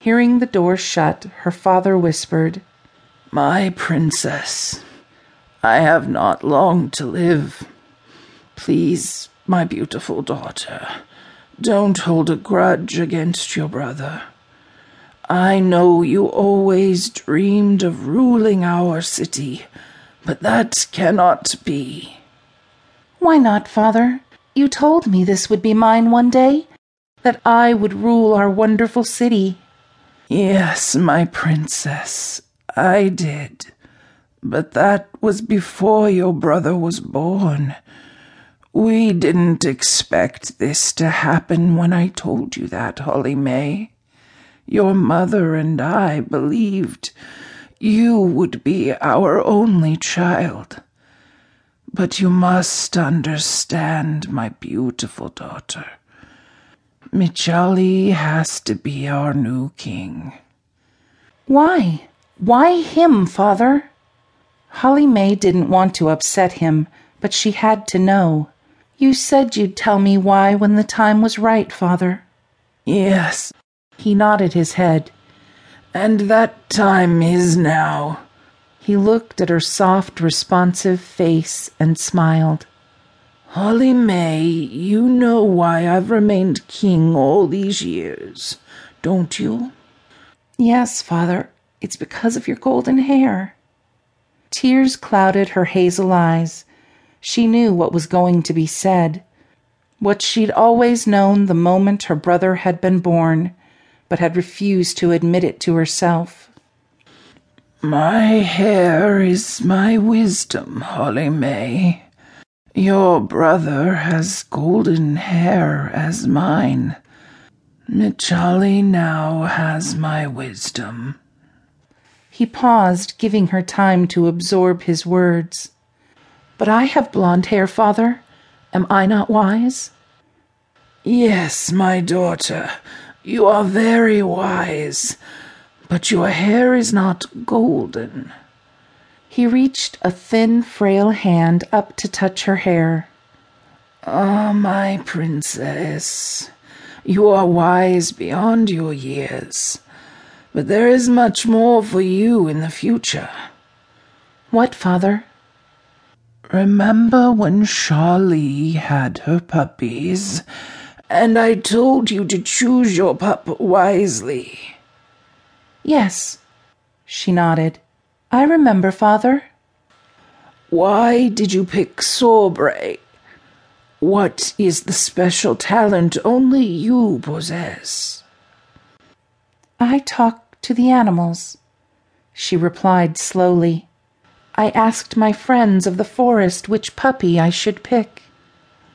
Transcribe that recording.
Hearing the door shut, her father whispered, My princess, I have not long to live. Please, my beautiful daughter, don't hold a grudge against your brother. I know you always dreamed of ruling our city, but that cannot be. Why not, father? You told me this would be mine one day, that I would rule our wonderful city. Yes, my princess, I did. But that was before your brother was born. We didn't expect this to happen when I told you that, Hollymae. Your mother and I believed you would be our only child. But you must understand, my beautiful daughter. Mijali has to be our new king. Why? Why him, father? Hollymae didn't want to upset him, but she had to know. You said you'd tell me why when the time was right, father. Yes. He nodded his head. And that time is now. He looked at her soft, responsive face and smiled. Hollymae, you know why I've remained king all these years, don't you? Yes, father. It's because of your golden hair. Tears clouded her hazel eyes. She knew what was going to be said. What she'd always known the moment her brother had been born, but had refused to admit it to herself. My hair is my wisdom, Hollymae. Your brother has golden hair as mine. Mijali now has my wisdom. He paused, giving her time to absorb his words. But I have blonde hair, father. Am I not wise? Yes, my daughter, you are very wise, but your hair is not golden. He reached a thin, frail hand up to touch her hair. Ah, my princess, you are wise beyond your years, but there is much more for you in the future. What, father? Remember when Charlie had her puppies, and I told you to choose your pup wisely? Yes, she nodded. I remember, father. Why did you pick Sobre? What is the special talent only you possess? I talk to the animals, she replied slowly. I asked my friends of the forest which puppy I should pick.